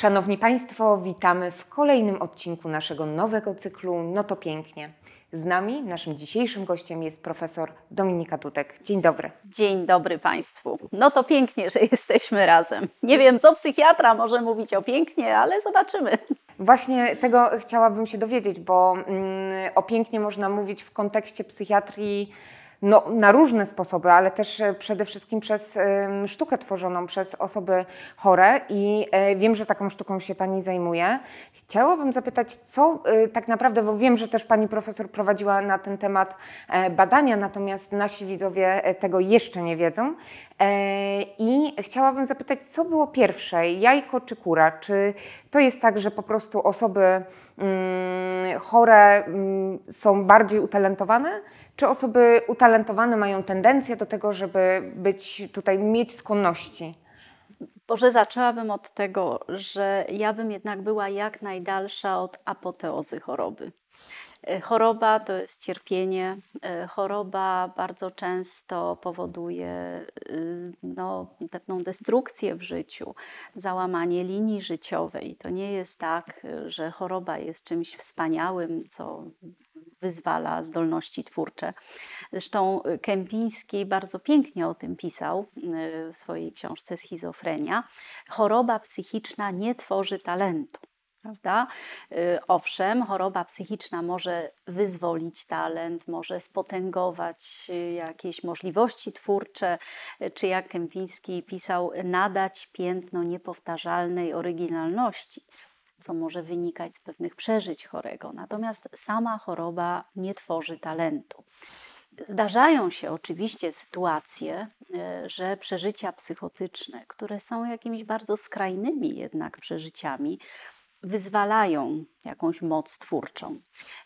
Szanowni Państwo, witamy w kolejnym odcinku naszego nowego cyklu No to pięknie. Z nami, naszym dzisiejszym gościem jest profesor Dominika Tutek. Dzień dobry. Dzień dobry Państwu. No to pięknie, że jesteśmy razem. Nie wiem, co psychiatra może mówić o pięknie, ale zobaczymy. Właśnie tego chciałabym się dowiedzieć, bo mm, o pięknie można mówić w kontekście psychiatrii no, na różne sposoby, ale też e, przede wszystkim przez sztukę tworzoną przez osoby chore i e, wiem, że taką sztuką się Pani zajmuje. Chciałabym zapytać, co e, tak naprawdę, bo wiem, że też Pani profesor prowadziła na ten temat badania, natomiast nasi widzowie tego jeszcze nie wiedzą. I chciałabym zapytać, co było pierwsze, jajko czy kura? Czy to jest tak, że po prostu osoby mm, chore mm, są bardziej utalentowane, czy osoby utalentowane mają tendencję do tego, żeby być tutaj, mieć skłonności? Może zaczęłabym od tego, że ja bym jednak była jak najdalsza od apoteozy choroby. E, choroba to jest cierpienie. E, choroba bardzo często powoduje y, no, pewną destrukcję w życiu, załamanie linii życiowej. To nie jest tak, że choroba jest czymś wspaniałym, co wyzwala zdolności twórcze. Zresztą Kępiński bardzo pięknie o tym pisał y, w swojej książce Schizofrenia. Choroba psychiczna nie tworzy talentu. Prawda? Y, owszem, choroba psychiczna może wyzwolić talent, może spotęgować y, jakieś możliwości twórcze, czy jak Kępiński pisał, nadać piętno niepowtarzalnej oryginalności co może wynikać z pewnych przeżyć chorego. Natomiast sama choroba nie tworzy talentu. Zdarzają się oczywiście sytuacje, że przeżycia psychotyczne, które są jakimiś bardzo skrajnymi jednak przeżyciami, wyzwalają jakąś moc twórczą.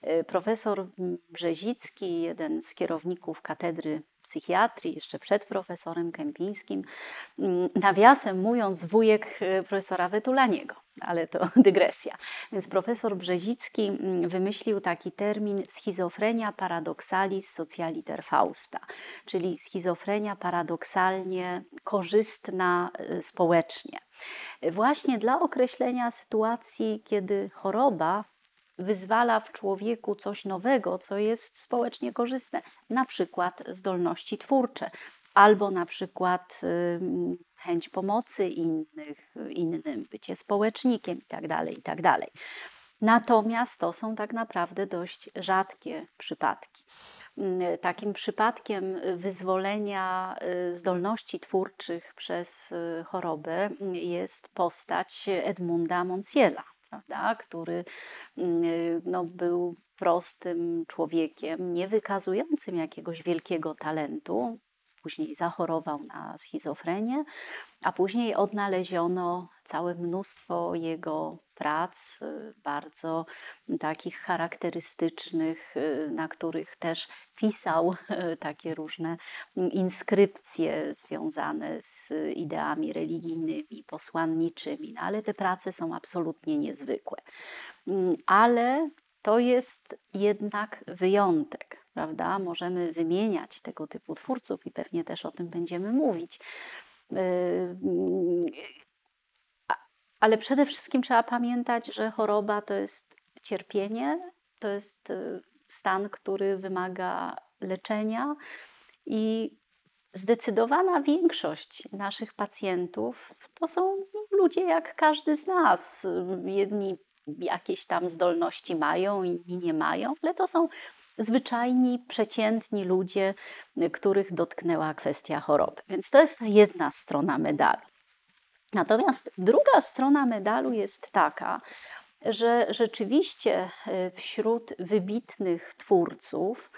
E, profesor Brzezicki, jeden z kierowników katedry psychiatrii, jeszcze przed profesorem Kępińskim, mm, nawiasem mówiąc wujek e, profesora Wetulaniego, ale to dygresja. Więc profesor Brzezicki mm, wymyślił taki termin schizofrenia paradoksalis socialiter fausta, czyli schizofrenia paradoksalnie korzystna e, społecznie. Właśnie dla określenia sytuacji, kiedy choroba wyzwala w człowieku coś nowego, co jest społecznie korzystne, na przykład zdolności twórcze, albo na przykład chęć pomocy innych, innym, bycie społecznikiem itd., tak itd. Tak Natomiast to są tak naprawdę dość rzadkie przypadki. Takim przypadkiem wyzwolenia y, zdolności twórczych przez y, chorobę jest postać Edmunda Monsiela prawda, który mm, no, był prostym człowiekiem, nie wykazującym jakiegoś wielkiego talentu. Później zachorował na schizofrenię, a później odnaleziono całe mnóstwo jego prac, y, bardzo takich charakterystycznych, y, na których też pisał y, takie różne inskrypcje związane z ideami religijnymi, posłanniczymi. No, ale te prace są absolutnie niezwykłe. Mm, ale to jest jednak wyjątek, prawda? Możemy wymieniać tego typu twórców i pewnie też o tym będziemy mówić. Ale przede wszystkim trzeba pamiętać, że choroba to jest cierpienie, to jest y, stan, który wymaga leczenia i zdecydowana większość naszych pacjentów to są ludzie jak każdy z nas. Jedni jakieś tam zdolności mają, inni nie mają, ale to są zwyczajni, przeciętni ludzie, których dotknęła kwestia choroby. Więc to jest ta jedna strona medalu. Natomiast druga strona medalu jest taka, że rzeczywiście e, wśród wybitnych twórców,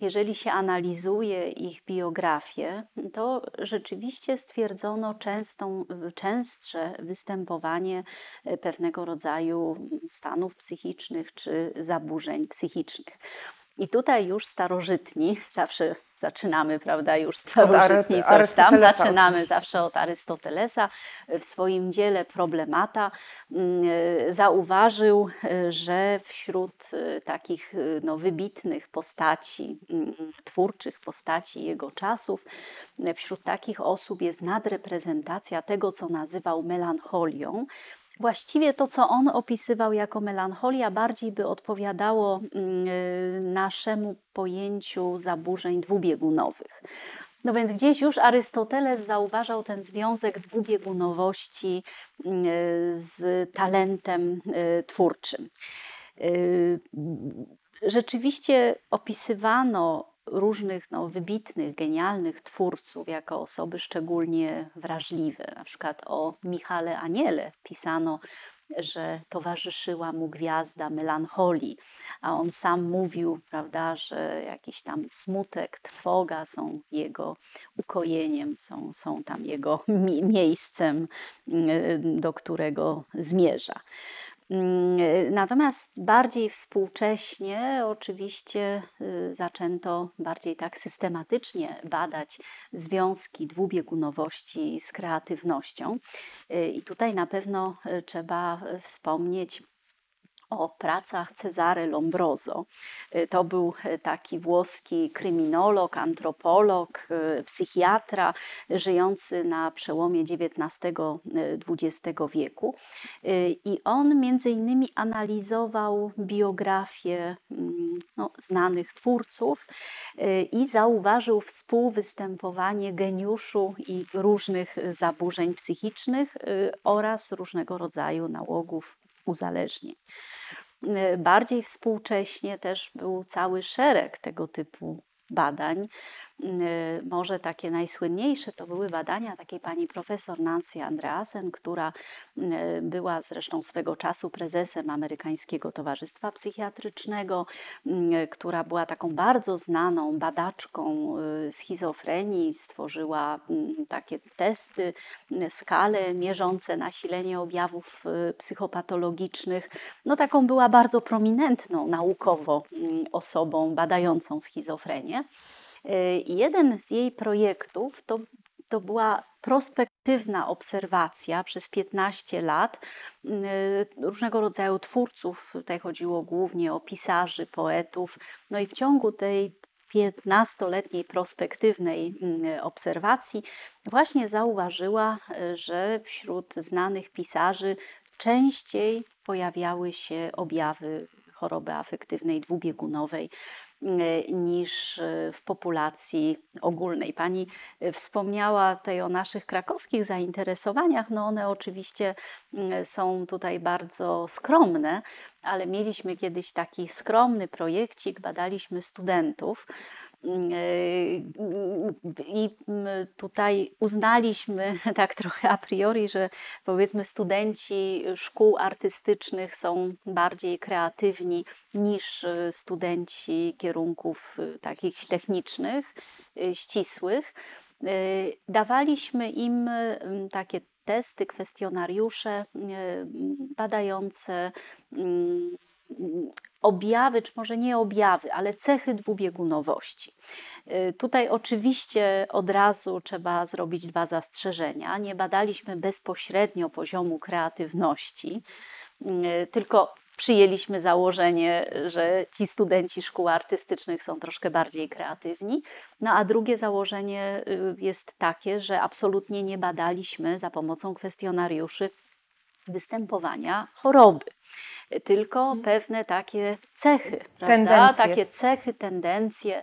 jeżeli się analizuje ich biografię, to rzeczywiście stwierdzono częstą, częstsze występowanie e, pewnego rodzaju stanów psychicznych czy zaburzeń psychicznych. I tutaj już starożytni, zawsze zaczynamy, prawda, już starożytni coś tam, zaczynamy zawsze od Arystotelesa. W swoim dziele Problemata mm, zauważył, że wśród takich no, wybitnych postaci, mm, twórczych postaci jego czasów, wśród takich osób jest nadreprezentacja tego, co nazywał melancholią, Właściwie to, co on opisywał jako melancholia, bardziej by odpowiadało mm, y, naszemu pojęciu zaburzeń dwubiegunowych. No więc gdzieś już Arystoteles zauważał ten związek dwubiegunowości mm, z talentem y, twórczym. Y, rzeczywiście opisywano różnych no, wybitnych, genialnych twórców jako osoby szczególnie wrażliwe. Na przykład o Michale Aniele pisano, że towarzyszyła mu gwiazda melancholii, a on sam mówił, prawda, że jakiś tam smutek, trwoga są jego ukojeniem, są, są tam jego miejscem, do którego zmierza. Mm, natomiast bardziej współcześnie oczywiście y, zaczęto bardziej tak systematycznie badać związki dwubiegunowości z kreatywnością. Y, I tutaj na pewno y, trzeba wspomnieć o pracach Cezary Lombroso. Y, to był y, taki włoski kryminolog, antropolog, y, psychiatra żyjący na przełomie XIX-XX wieku. I on między innymi analizował biografię mm, no, znanych twórców i zauważył współwystępowanie geniuszu i różnych zaburzeń psychicznych oraz różnego rodzaju nałogów uzależnień. Bardziej współcześnie też był cały szereg tego typu badań. Y, może takie najsłynniejsze to były badania takiej pani profesor Nancy Andreasen, która y, była zresztą swego czasu prezesem Amerykańskiego Towarzystwa Psychiatrycznego, y, która była taką bardzo znaną badaczką schizofrenii, stworzyła takie testy, skale mierzące nasilenie objawów psychopatologicznych. No taką była bardzo prominentną naukowo osobą badającą schizofrenię. Y, jeden z jej projektów to, to była prospektywna obserwacja przez 15 lat y, różnego rodzaju twórców. Tutaj chodziło głównie o pisarzy, poetów. No i w ciągu tej 15-letniej prospektywnej mm, obserwacji właśnie zauważyła, y, że wśród znanych pisarzy częściej pojawiały się objawy choroby afektywnej dwubiegunowej. E, niż e, w populacji ogólnej. Pani e, wspomniała tutaj o naszych krakowskich zainteresowaniach. No one oczywiście mm, są tutaj bardzo skromne, ale mieliśmy kiedyś taki skromny projekcik, badaliśmy studentów. I tutaj uznaliśmy tak trochę a priori, że powiedzmy studenci szkół artystycznych są bardziej kreatywni niż studenci kierunków takich technicznych, ścisłych. Dawaliśmy im takie testy, kwestionariusze badające objawy, czy może nie objawy, ale cechy dwubiegunowości. Y, tutaj oczywiście od razu trzeba zrobić dwa zastrzeżenia. Nie badaliśmy bezpośrednio poziomu kreatywności, y, tylko przyjęliśmy założenie, że ci studenci szkół artystycznych są troszkę bardziej kreatywni. No a drugie założenie y, jest takie, że absolutnie nie badaliśmy za pomocą kwestionariuszy występowania choroby, tylko mhm. pewne takie cechy, prawda? takie cechy, tendencje,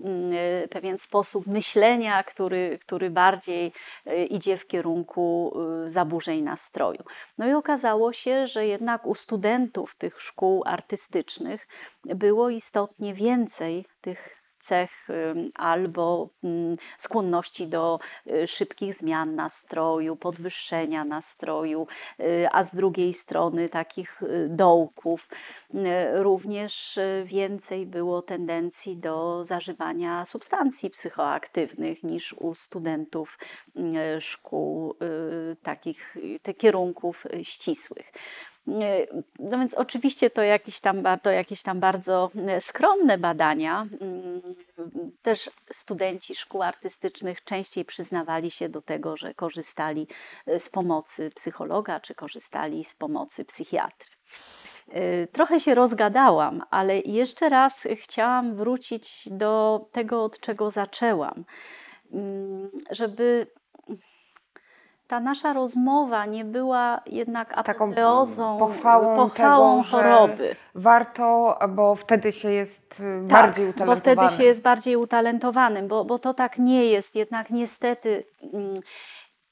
mm, y, pewien sposób myślenia, który, który bardziej y, idzie w kierunku y, zaburzeń nastroju. No i okazało się, że jednak u studentów tych szkół artystycznych było istotnie więcej tych cech albo mm, skłonności do y, szybkich zmian nastroju, podwyższenia nastroju, y, a z drugiej strony takich y, dołków. Również więcej było tendencji do zażywania substancji psychoaktywnych niż u studentów szkół takich kierunków ścisłych. No więc oczywiście to jakieś tam, to jakieś tam bardzo e, skromne badania. Mm, też studenci szkół artystycznych częściej przyznawali się do tego, że korzystali e, z pomocy psychologa czy korzystali z pomocy psychiatry. E, trochę się rozgadałam, ale jeszcze raz chciałam wrócić do tego, od czego zaczęłam, mm, żeby ta nasza rozmowa nie była jednak Taką apoteozą, pochwałą, pochwałą tego, choroby. Warto, bo wtedy się jest y, Tak, bardziej bo utalentowanym. wtedy się jest bardziej utalentowanym, bo, bo to tak nie jest. Jednak niestety mm,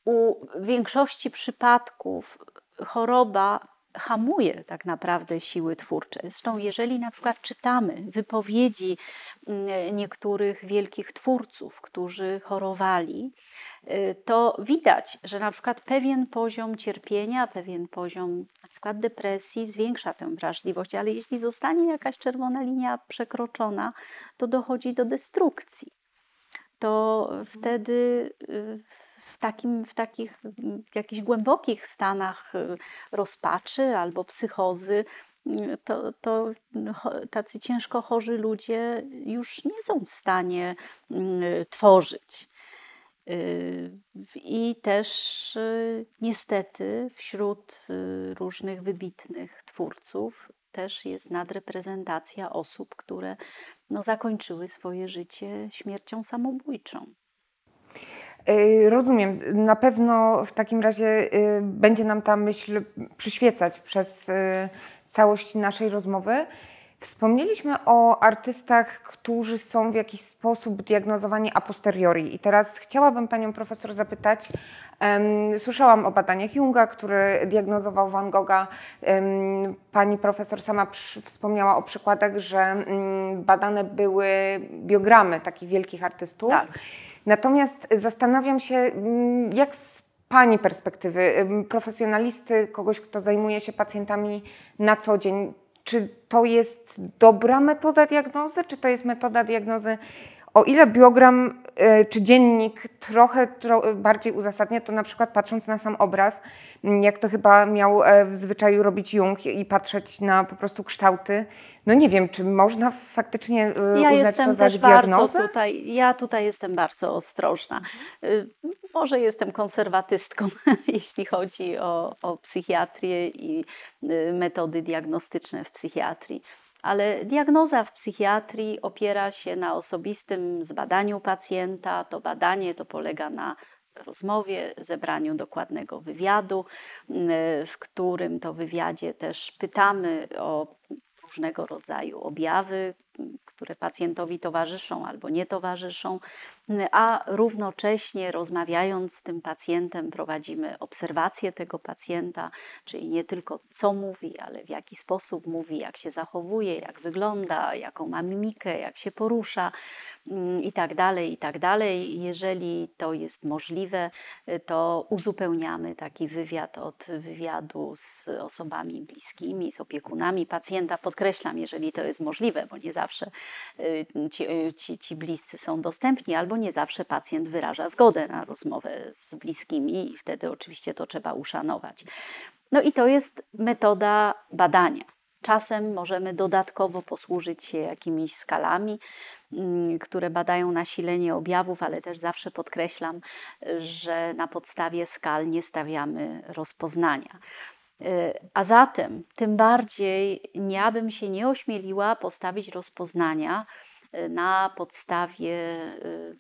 u większości przypadków choroba hamuje tak naprawdę siły twórcze. Zresztą jeżeli na przykład czytamy wypowiedzi mm, niektórych wielkich twórców, którzy chorowali, y, to widać, że na przykład pewien poziom cierpienia, pewien poziom na przykład depresji zwiększa tę wrażliwość, ale jeśli zostanie jakaś czerwona linia przekroczona, to dochodzi do destrukcji. To wtedy y, w, takim, w takich jakichś głębokich stanach y, rozpaczy albo psychozy, y, to, to tacy ciężko chorzy ludzie już nie są w stanie y, tworzyć. I też niestety wśród różnych wybitnych twórców też jest nadreprezentacja osób, które no, zakończyły swoje życie śmiercią samobójczą. Rozumiem. Na pewno w takim razie y, będzie nam ta myśl przyświecać przez y, całość naszej rozmowy. Wspomnieliśmy o artystach, którzy są w jakiś sposób diagnozowani a posteriori. I teraz chciałabym Panią Profesor zapytać, słyszałam o badaniach Junga, który diagnozował Van Gogha. Pani Profesor sama wspomniała o przykładach, że mm, badane były biogramy takich wielkich artystów. Tak. Natomiast zastanawiam się, mm, jak z Pani perspektywy, profesjonalisty, kogoś, kto zajmuje się pacjentami na co dzień, czy to jest dobra metoda diagnozy, czy to jest metoda diagnozy? O ile biogram y, czy dziennik trochę tro, bardziej uzasadnia, to na przykład patrząc na sam obraz, mm, jak to chyba miał e, w zwyczaju robić Jung i patrzeć na po prostu kształty, no nie wiem, czy można faktycznie y, Ja uznać jestem to za też bardzo tutaj, ja tutaj jestem bardzo ostrożna. Może jestem konserwatystką, jeśli chodzi o, o psychiatrię i metody diagnostyczne w psychiatrii. Ale diagnoza w psychiatrii opiera się na osobistym zbadaniu pacjenta. To badanie to polega na rozmowie, zebraniu dokładnego wywiadu, w którym to wywiadzie też pytamy o różnego rodzaju objawy, które pacjentowi towarzyszą albo nie towarzyszą, a równocześnie rozmawiając z tym pacjentem prowadzimy obserwację tego pacjenta, czyli nie tylko co mówi, ale w jaki sposób mówi, jak się zachowuje, jak wygląda, jaką ma mimikę, jak się porusza mm, i tak dalej, i tak dalej. Jeżeli to jest możliwe, to uzupełniamy taki wywiad od wywiadu z osobami bliskimi, z opiekunami pacjenta. Podkreślam, jeżeli to jest możliwe, bo nie zawsze y, ci, y, ci, ci bliscy są dostępni, albo nie zawsze pacjent wyraża zgodę na rozmowę z bliskimi i wtedy oczywiście to trzeba uszanować. No i to jest metoda badania. Czasem możemy dodatkowo posłużyć się jakimiś skalami, mm, które badają nasilenie objawów, ale też zawsze podkreślam, że na podstawie skal nie stawiamy rozpoznania. Y, A zatem, tym bardziej ja bym się nie ośmieliła postawić rozpoznania y, na podstawie y,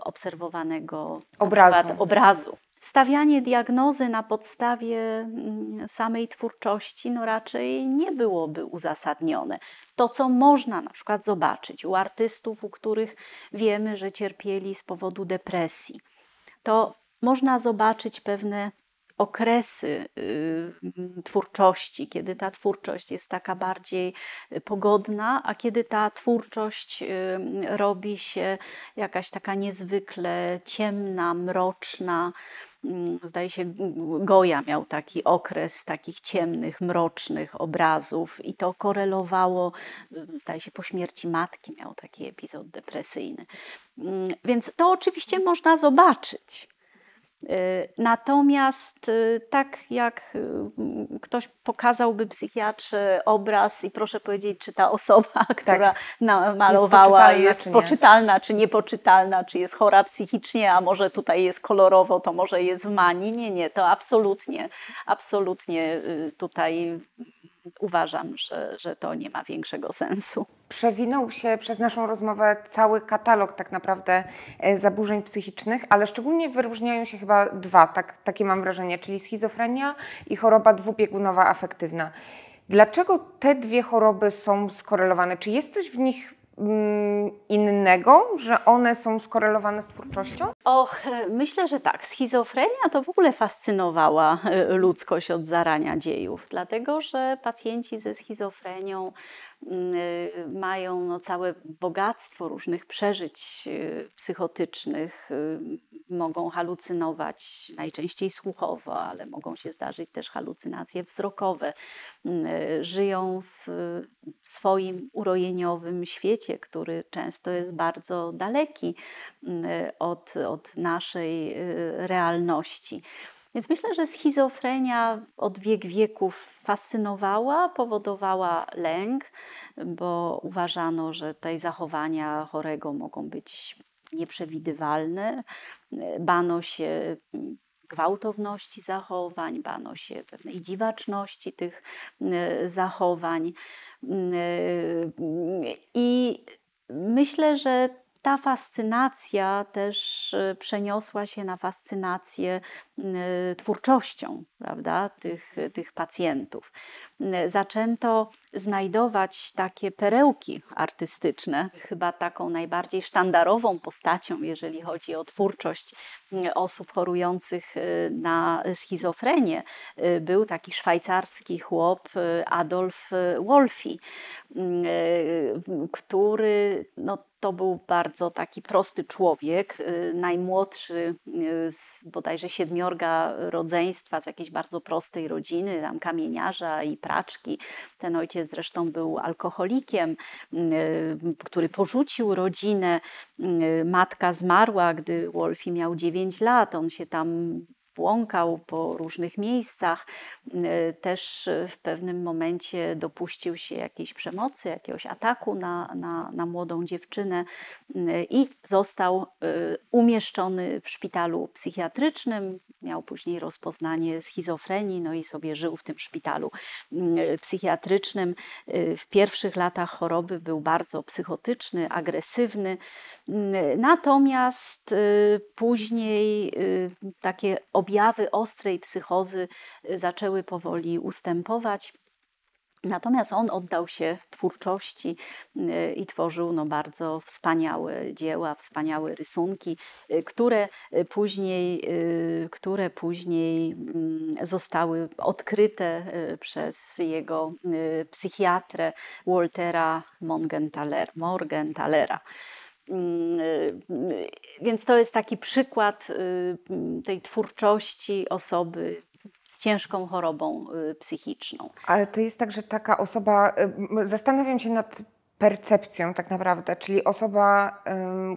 obserwowanego Obrazu. obrazu. Stawianie diagnozy na podstawie mm, samej twórczości no raczej nie byłoby uzasadnione. To, co można na przykład zobaczyć u artystów, u których wiemy, że cierpieli z powodu depresji, to można zobaczyć pewne okresy y, mm, twórczości, kiedy ta twórczość jest taka bardziej y, pogodna, a kiedy ta twórczość y, robi się jakaś taka niezwykle ciemna, mroczna. Mm, Zdaje się, G- Goya miał taki okres takich ciemnych, mrocznych obrazów i to korelowało, zdaje się, po śmierci matki miał taki epizod depresyjny. Mm, Więc to oczywiście można zobaczyć. Y, Natomiast y, tak jak y, ktoś pokazałby psychiatrze obraz i proszę powiedzieć, czy ta osoba, która namalowała poczytalna, jest czy nie? poczytalna, czy niepoczytalna, czy jest chora psychicznie, a może tutaj jest kolorowo, to może jest w manii. Nie, nie, to absolutnie, absolutnie tutaj uważam, że, że to nie ma większego sensu. Przewinął się przez naszą rozmowę cały katalog tak naprawdę e, zaburzeń psychicznych, ale szczególnie wyróżniają się chyba dwa, tak, takie mam wrażenie, czyli schizofrenia i choroba dwubiegunowa afektywna. Dlaczego te dwie choroby są skorelowane? Czy jest coś w nich innego, że one są skorelowane z twórczością? Och, myślę, że tak. Schizofrenia to w ogóle fascynowała e, ludzkość od zarania dziejów, dlatego że pacjenci ze schizofrenią mm, e, mają no, całe bogactwo różnych przeżyć e, psychotycznych, mogą halucynować najczęściej słuchowo, ale mogą się zdarzyć też halucynacje wzrokowe. Żyją w swoim urojeniowym świecie, który często jest bardzo daleki od, od naszej realności. Więc myślę, że schizofrenia od wiek wieków fascynowała, powodowała lęk, bo uważano, że te zachowania chorego mogą być nieprzewidywalne. Bano się gwałtowności zachowań, bano się pewnej dziwaczności tych zachowań. I myślę, że ta fascynacja też e, przeniosła się na fascynację twórczością prawda, tych, tych pacjentów. Zaczęto znajdować takie perełki artystyczne. Chyba taką najbardziej sztandarową postacią, jeżeli chodzi o twórczość osób chorujących e, na schizofrenię, e, był taki szwajcarski chłop Adolf Wolfi, który no, to był bardzo taki prosty człowiek, y, najmłodszy y, z bodajże siedmiorga rodzeństwa, z jakiejś bardzo prostej rodziny, tam kamieniarza i praczki. Ten ojciec zresztą był alkoholikiem, y, który porzucił rodzinę. Matka zmarła, gdy Wolfi miał 9 lat. On się tam błąkał po różnych miejscach. Y, też w pewnym momencie dopuścił się jakiejś przemocy, jakiegoś ataku na, na, na młodą dziewczynę y, i został y, umieszczony w szpitalu psychiatrycznym. Miał później rozpoznanie schizofrenii, no i sobie żył w tym szpitalu psychiatrycznym. W pierwszych latach choroby był bardzo psychotyczny, agresywny. Natomiast później takie objawy ostrej psychozy y, zaczęły powoli ustępować. Natomiast on oddał się twórczości y, i tworzył no, bardzo wspaniałe dzieła, wspaniałe rysunki, y, które później, które później mm, zostały odkryte przez jego psychiatrę Waltera Morgentalera. Mm, y, więc to jest taki przykład y, tej twórczości osoby z ciężką chorobą y, psychiczną. Ale to jest tak, że taka osoba, zastanawiam się nad percepcją tak naprawdę, czyli osoba,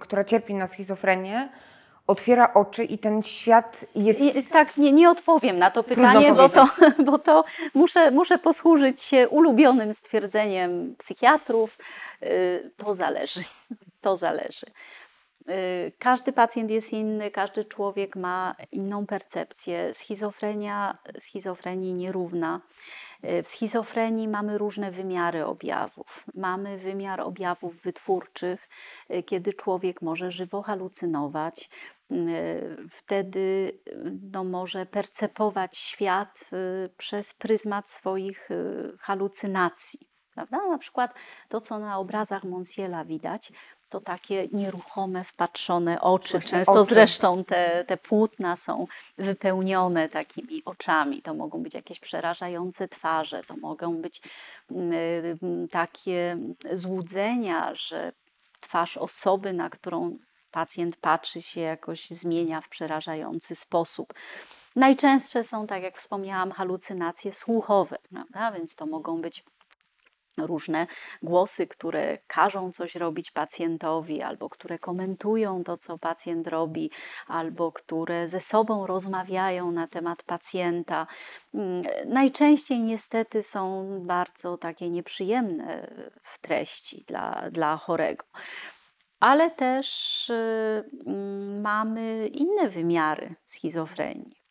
która cierpi na schizofrenię, otwiera oczy i ten świat jest. I, tak, nie, nie odpowiem na to pytanie, bo to, bo to muszę, muszę posłużyć się ulubionym stwierdzeniem psychiatrów. To zależy to zależy. Y, każdy pacjent jest inny, każdy człowiek ma inną percepcję. Schizofrenia, schizofrenii nierówna. Y, w schizofrenii mamy różne wymiary objawów. Mamy wymiar objawów wytwórczych, y, kiedy człowiek może żywo halucynować. Wtedy no, może percepować świat przez pryzmat swoich halucynacji. Prawda? Na przykład to, co na obrazach Monsiela widać, to takie nieruchome, wpatrzone oczy. Właśnie Często oczy. zresztą te, te płótna są wypełnione takimi oczami. To mogą być jakieś przerażające twarze, to mogą być y, takie złudzenia, że twarz osoby, na którą pacjent patrzy, się jakoś zmienia w przerażający sposób. Najczęstsze są, tak jak wspomniałam, halucynacje słuchowe, prawda? więc to mogą być różne głosy, które każą coś robić pacjentowi, albo które komentują to, co pacjent robi, albo które ze sobą rozmawiają na temat pacjenta. Mm, najczęściej niestety są bardzo takie nieprzyjemne w treści dla, dla chorego. Ale też y, mamy inne wymiary schizofrenii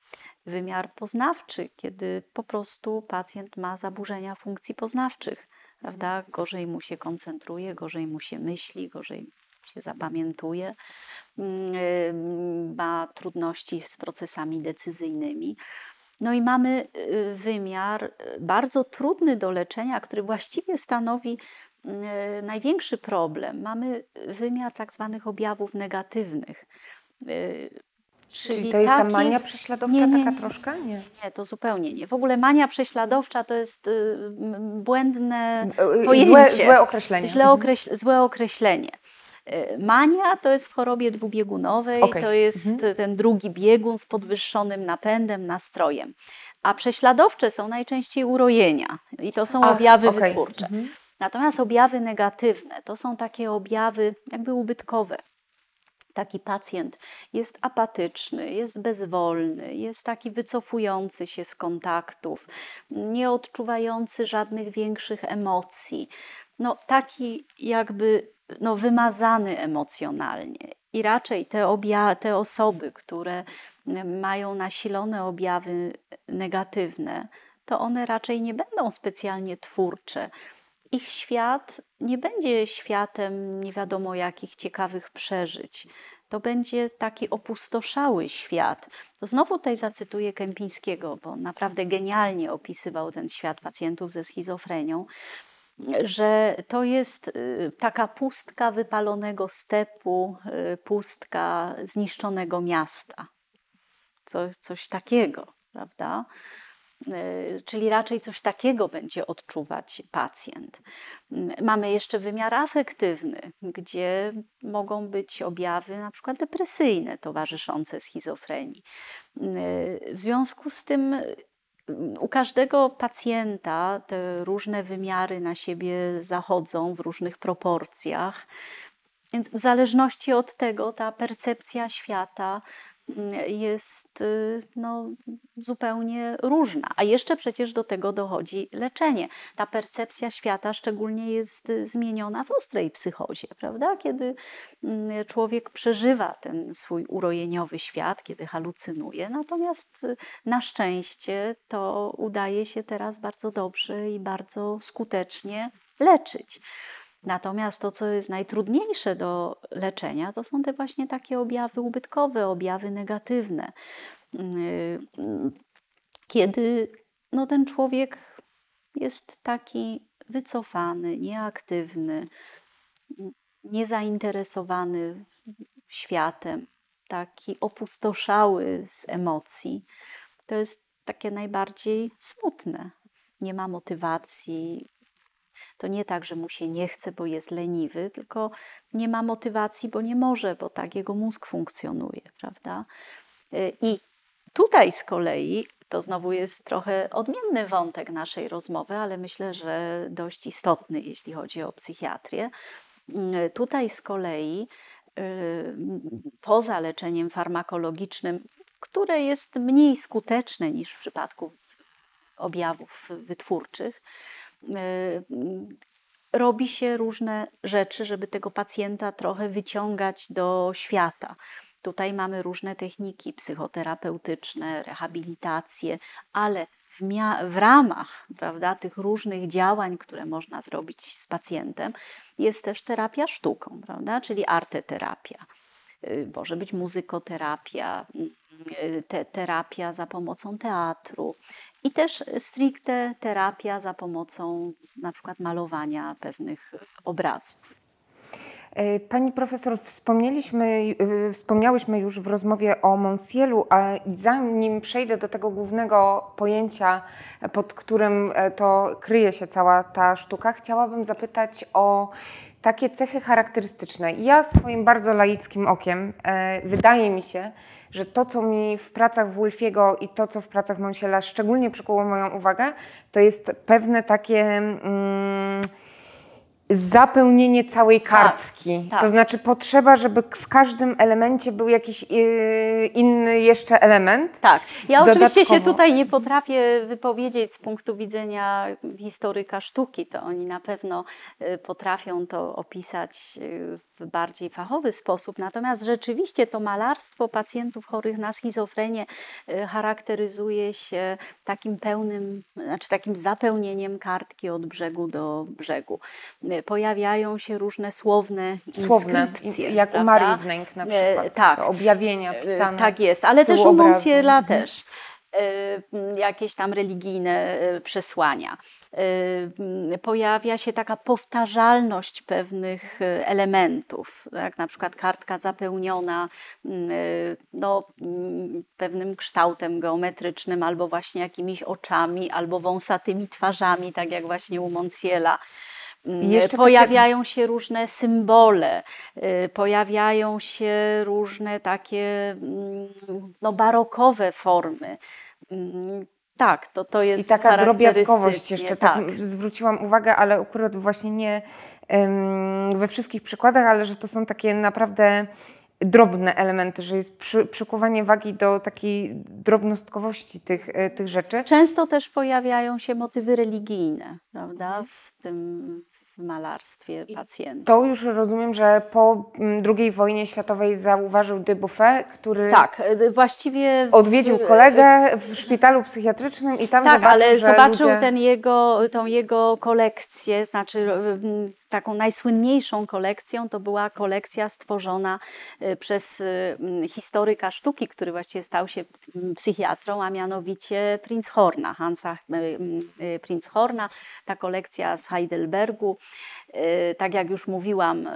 wymiar poznawczy, kiedy po prostu pacjent ma zaburzenia funkcji poznawczych, prawda? Gorzej mu się koncentruje, gorzej mu się myśli, gorzej się zapamiętuje, mm, y, ma trudności z procesami decyzyjnymi. No i mamy y, wymiar y, bardzo trudny do leczenia, który właściwie stanowi największy problem. Mamy wymiar tak zwanych objawów negatywnych. Czyli, Czyli to jest ta mania prześladowcza nie, nie, taka troszkę? Nie. nie, to zupełnie nie. W ogóle mania prześladowcza to jest y, błędne pojęcie. Złe, złe określenie. Źle mhm. określ złe określenie. Y, mania to jest w chorobie dwubiegunowej, okay. to jest mhm. ten drugi biegun z podwyższonym napędem, nastrojem. A prześladowcze są najczęściej urojenia i to są Ach, objawy okay. wytwórcze. Mhm. Natomiast objawy negatywne to są takie objawy jakby ubytkowe taki pacjent jest apatyczny, jest bezwolny, jest taki wycofujący się z kontaktów, nie odczuwający żadnych większych emocji, no taki jakby no, wymazany emocjonalnie. I raczej te, obja- te osoby, które mają nasilone objawy negatywne, to one raczej nie będą specjalnie twórcze ich świat nie będzie światem nie wiadomo jakich ciekawych przeżyć. To będzie taki opustoszały świat. To znowu tutaj zacytuję Kępińskiego, bo naprawdę genialnie opisywał ten świat pacjentów ze schizofrenią, że to jest y, taka pustka wypalonego stepu, y, pustka zniszczonego miasta. Coś, coś takiego, prawda? Y, czyli raczej coś takiego będzie odczuwać pacjent. Mm, mamy jeszcze wymiar afektywny, gdzie mogą być objawy na przykład depresyjne towarzyszące schizofrenii. Y, w związku z tym y, u każdego pacjenta te różne wymiary na siebie zachodzą w różnych proporcjach. Więc w zależności od tego ta percepcja świata jest y, no, zupełnie różna. A jeszcze przecież do tego dochodzi leczenie. Ta percepcja świata szczególnie jest zmieniona w ostrej psychozie, prawda? Kiedy mm, człowiek przeżywa ten swój urojeniowy świat, kiedy halucynuje. Natomiast y, na szczęście to udaje się teraz bardzo dobrze i bardzo skutecznie leczyć. Natomiast to, co jest najtrudniejsze do leczenia, to są te właśnie takie objawy ubytkowe, objawy negatywne. Kiedy no, ten człowiek jest taki wycofany, nieaktywny, niezainteresowany światem, taki opustoszały z emocji, to jest takie najbardziej smutne. Nie ma motywacji, to nie tak, że mu się nie chce, bo jest leniwy, tylko nie ma motywacji, bo nie może, bo tak jego mózg funkcjonuje, prawda? Y, I tutaj z kolei to znowu jest trochę odmienny wątek naszej rozmowy, ale myślę, że dość istotny, jeśli chodzi o psychiatrię. Y, tutaj z kolei y, poza leczeniem farmakologicznym, które jest mniej skuteczne niż w przypadku objawów wytwórczych, robi się różne rzeczy, żeby tego pacjenta trochę wyciągać do świata. Tutaj mamy różne techniki psychoterapeutyczne, rehabilitacje, ale w, w, ramach prawda, tych różnych działań, które można zrobić z pacjentem, jest też terapia sztuką, prawda, czyli arteterapia. Y, może być muzykoterapia, y, te, terapia za pomocą teatru, i też stricte terapia za pomocą na przykład malowania pewnych obrazów. E, pani profesor, wspomnieliśmy, e, wspomniałyśmy już w rozmowie o Monsielu, a zanim przejdę do tego głównego pojęcia, pod którym e, to kryje się cała ta sztuka, chciałabym zapytać o takie cechy charakterystyczne. Ja swoim bardzo laickim okiem wydaje mi się, że to, co mi w pracach Wulfiego i to, co w pracach Monsiela szczególnie przykuło moją uwagę, to jest pewne takie. Mm, zapełnienie całej kartki. tak. To znaczy potrzeba, żeby w każdym elemencie był jakiś yy, inny jeszcze element. Tak, ja oczywiście się Dodatkowo. tutaj nie potrafię wypowiedzieć z punktu widzenia historyka sztuki. To oni na pewno y, potrafią to opisać y, w bardziej fachowy sposób. Natomiast rzeczywiście to malarstwo pacjentów chorych na schizofrenię y, charakteryzuje się takim pełnym, znaczy takim zapełnieniem kartki od brzegu do brzegu. Pojawiają się różne słowne Słowne, inskrypcje. i- jak u prawda? Marii Wnęk na E, przykład. tak. Objawienia E, pisane. Tak jest, ale też u. Monsiela Mhm. też. e, Jakieś tam religijne przesłania. Pojawia się taka powtarzalność pewnych elementów, jak na przykład kartka zapełniona no, pewnym kształtem geometrycznym, albo właśnie jakimiś oczami, albo wąsatymi twarzami, tak jak właśnie u Monsiela. Mm, jeszcze takie- Pojawiają się różne symbole, y, pojawiają się różne takie mm, no, barokowe formy. Mm, Tak, to, to jest I taka drobiazgowość jeszcze, tak. tak. zwróciłam uwagę, ale akurat właśnie nie we wszystkich przykładach, ale że to są takie naprawdę drobne elementy, że jest przy, przykuwanie wagi do takiej drobnostkowości tych, e, tych rzeczy. Często też pojawiają się motywy religijne, prawda, w tym w malarstwie pacjenta. To już rozumiem, że po mm, II wojnie światowej zauważył de Buffet, który Tak, y, właściwie... w- odwiedził kolegę w szpitalu psychiatrycznym i tam Tak, zobaczył, ale że zobaczył ludzie... ten jego, tą jego kolekcję, znaczy mm, taką najsłynniejszą kolekcją to była kolekcja stworzona y, przez y, historyka sztuki, który właściwie stał się psychiatrą, a mianowicie Prinzhorna, Hansa y, y, Prinzhorna. Ta kolekcja z Heidelbergu, tak jak już mówiłam,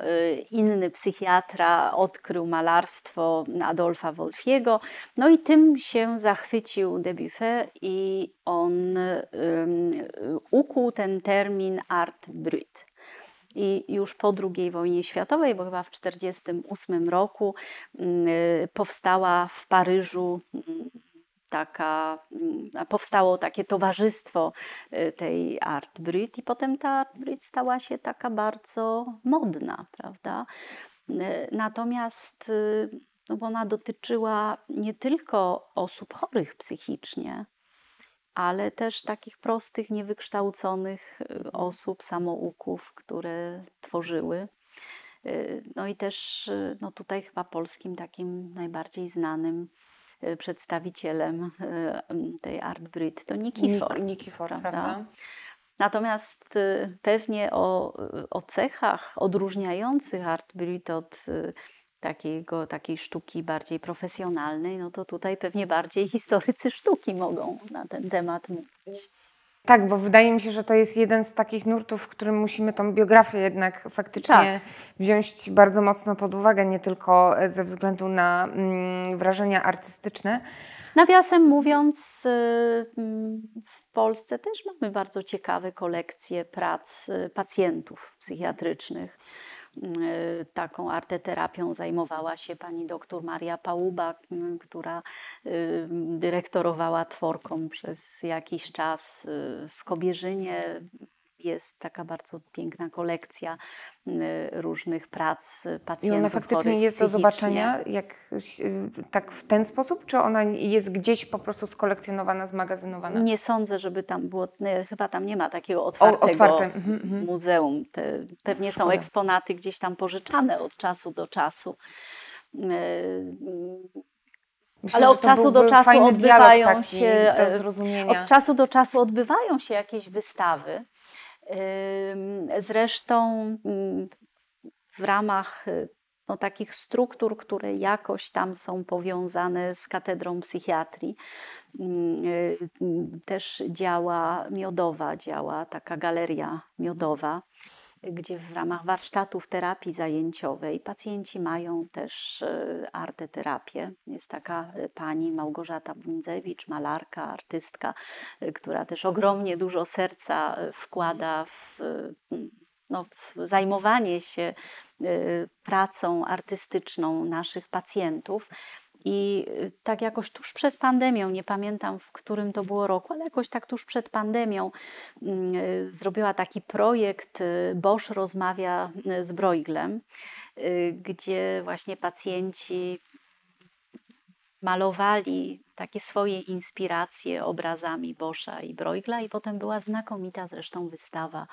inny psychiatra odkrył malarstwo Adolfa Wolfiego, no i tym się zachwycił Debuffet i on ym, ukuł ten termin art brut. I już po II wojnie światowej, bo chyba w 1948 roku mm, y, powstała w Paryżu mm, taka, mm, powstało takie towarzystwo y, tej Art Brut i potem ta Art Brut stała się taka bardzo modna, prawda? Y, Natomiast no bo ona dotyczyła nie tylko osób chorych psychicznie, ale też takich prostych, niewykształconych y, osób, samouków, które tworzyły. Y, No i też y, no tutaj chyba polskim takim najbardziej znanym przedstawicielem tej Art Brut to Nikifor. Nik- Nikifor, prawda? prawda? Natomiast pewnie o, o cechach odróżniających Art Brut od takiego, takiej sztuki bardziej profesjonalnej, no to tutaj pewnie bardziej historycy sztuki mogą na ten temat mówić. Tak, bo wydaje mi się, że to jest jeden z takich nurtów, w którym musimy tą biografię jednak faktycznie Tak. wziąć bardzo mocno pod uwagę, nie tylko e, ze względu na mm, wrażenia artystyczne. Nawiasem mówiąc, mm, w Polsce też mamy bardzo ciekawe kolekcje prac y, pacjentów psychiatrycznych. Y, Taką arteterapią zajmowała się pani doktor Maria Pałuba, która y, dyrektorowała tworką przez jakiś czas y, w Kobierzynie. Jest taka bardzo piękna kolekcja y, różnych prac I pacjentów ona faktycznie jest do zobaczenia jak, y, tak w ten sposób, czy ona jest gdzieś po prostu skolekcjonowana, zmagazynowana? Nie sądzę, żeby tam było, nie, chyba tam nie ma takiego otwartego otwarte, mhm, mhm. muzeum. Te, pewnie są Szkoda. eksponaty gdzieś tam pożyczane od czasu do czasu. Yy, Myślę, Ale od czasu do czasu dialog odbywają się, do e. Od czasu do czasu odbywają się jakieś wystawy. Zresztą ym, w ramach y, no, takich struktur, które jakoś tam są powiązane z katedrą psychiatrii, y, ym, też działa miodowa, działa taka galeria miodowa, gdzie w ramach warsztatów terapii zajęciowej pacjenci mają też y, arteterapię. Jest taka y, pani Małgorzata Bundzewicz, malarka, artystka, y, która też ogromnie dużo serca wkłada w, no, w zajmowanie się pracą artystyczną naszych pacjentów. I y, tak jakoś tuż przed pandemią, nie pamiętam w którym to było roku, ale jakoś tak tuż przed pandemią mm, y, zrobiła taki projekt Bosch rozmawia z Broiglem, gdzie właśnie pacjenci malowali takie swoje inspiracje obrazami Boscha i Bruegla i potem była znakomita zresztą wystawa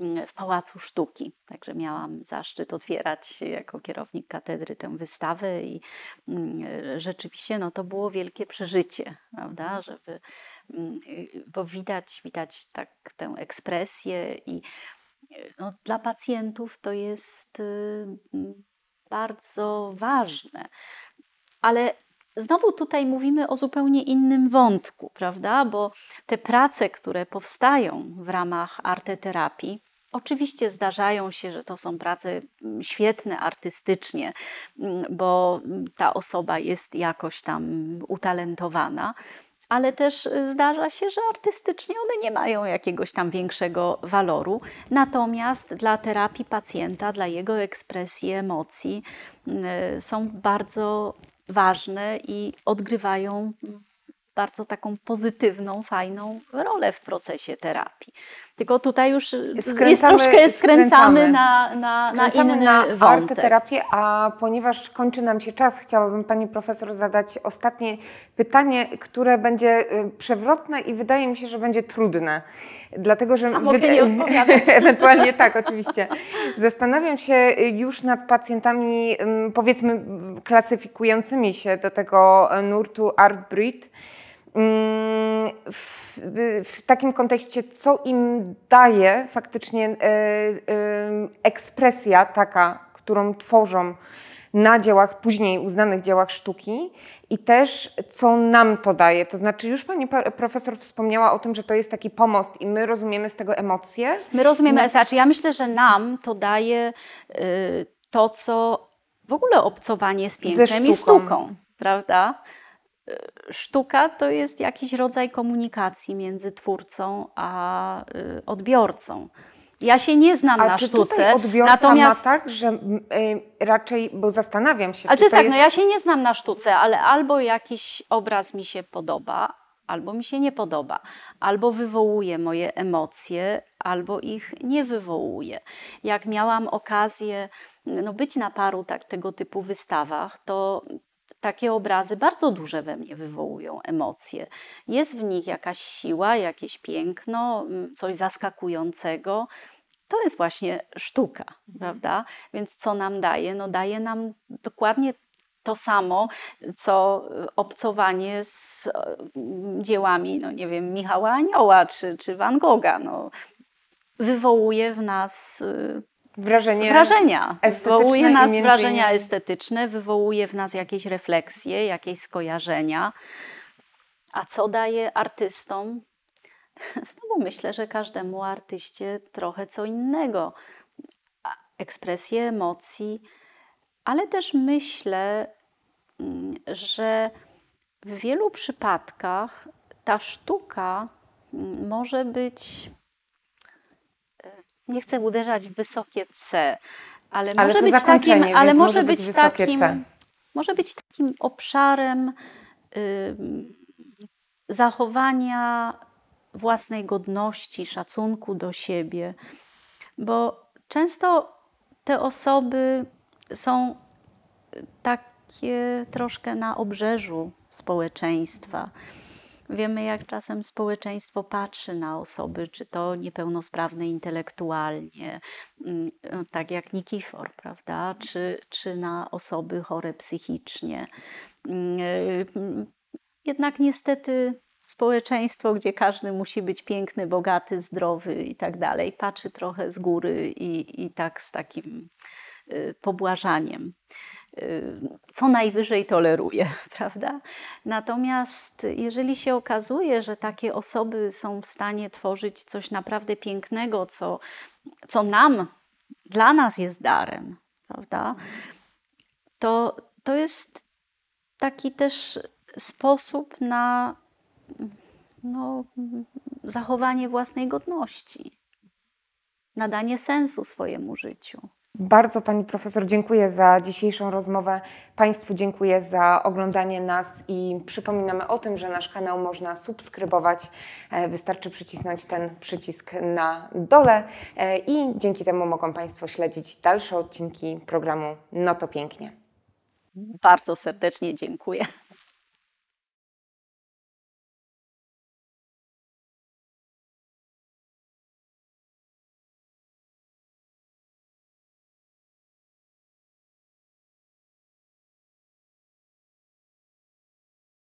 mm, w Pałacu Sztuki. Także miałam zaszczyt otwierać jako kierownik katedry tę wystawę i mm, rzeczywiście no, to było wielkie przeżycie, prawda, żeby, mm, bo widać, widać tak tę ekspresję i no, dla pacjentów to jest y, bardzo ważne. Ale Znowu tutaj mówimy o zupełnie innym wątku, prawda? Bo te prace, które powstają w ramach arteterapii, Oczywiście zdarzają się, że to są prace mm, świetne artystycznie, mm, bo ta osoba jest jakoś tam utalentowana, ale też zdarza się, że artystycznie one nie mają jakiegoś tam większego waloru. Natomiast dla terapii pacjenta, dla jego ekspresji emocji mm, są bardzo ważne i odgrywają bardzo taką pozytywną, fajną rolę w procesie terapii. Tylko tutaj już skręcamy, jest troszkę skręcamy na, na, skręcamy na inny na wątek. arteterapię, a ponieważ kończy nam się czas, chciałabym Pani Profesor zadać ostatnie pytanie, które będzie y, przewrotne i wydaje mi się, że będzie trudne. Dlatego, że a mogę nie odpowiadać. ewentualnie tak, oczywiście. Zastanawiam się już nad pacjentami, powiedzmy, klasyfikującymi się do tego nurtu Art Breed w, w, takim kontekście, co im daje faktycznie e, e, ekspresja taka, którą tworzą na dziełach, później uznanych dziełach sztuki i też co nam to daje. To znaczy, już pani profesor wspomniała o tym, że to jest taki pomost i my rozumiemy z tego emocje. My rozumiemy, no. znaczy ja myślę, że nam to daje y, to, co w ogóle obcowanie z pięknem sztuką. i sztuką, prawda? Sztuka to jest jakiś rodzaj komunikacji między twórcą a y, odbiorcą. Ja się nie znam a na czy sztuce. odbiorca natomiast ma tak, że y, raczej, bo zastanawiam się. Ale to jest tak, jest... no ja się nie znam na sztuce, ale albo jakiś obraz mi się podoba, albo mi się nie podoba, albo wywołuje moje emocje, albo ich nie wywołuje. Jak miałam okazję no, być na paru tak, tego typu wystawach, to takie obrazy bardzo duże we mnie wywołują emocje. Jest w nich jakaś siła, jakieś piękno, mm, coś zaskakującego. To jest właśnie sztuka, prawda? Więc co nam daje? No daje nam dokładnie to samo, co obcowanie z mm, dziełami, no nie wiem, Michała Anioła czy, czy Van Gogha. No, wywołuje w nas y, wrażenie wrażenia. Wywołuje nas wrażenia estetyczne, wywołuje w nas jakieś refleksje, jakieś skojarzenia. A co daje artystom? Znowu myślę, że każdemu artyście trochę co innego. Ekspresję emocji, ale też myślę, mm, że w wielu przypadkach ta sztuka mm, może być nie chcę uderzać w wysokie C, ale, ale może być takim, ale może być, być takim, C. może być takim obszarem y, zachowania własnej godności, szacunku do siebie, bo często te osoby są takie troszkę na obrzeżu społeczeństwa. Wiemy, jak czasem społeczeństwo patrzy na osoby, czy to niepełnosprawne intelektualnie, mm, no, tak jak Nikifor, prawda, czy, czy na osoby chore psychicznie. Mm, jednak niestety społeczeństwo, gdzie każdy musi być piękny, bogaty, zdrowy i tak dalej, patrzy trochę z góry i, i tak z takim y, pobłażaniem. Y, co najwyżej toleruje, prawda? Natomiast jeżeli się okazuje, że takie osoby są w stanie tworzyć coś naprawdę pięknego, co, co nam, dla nas jest darem, prawda? To, to jest taki też sposób na no, zachowanie własnej godności, nadanie sensu swojemu życiu. Bardzo Pani Profesor dziękuję za dzisiejszą rozmowę. Państwu dziękuję za oglądanie nas i przypominamy o tym, że nasz kanał można subskrybować. E, Wystarczy przycisnąć ten przycisk na dole e, i dzięki temu mogą Państwo śledzić dalsze odcinki programu No to Pięknie. Bardzo serdecznie dziękuję.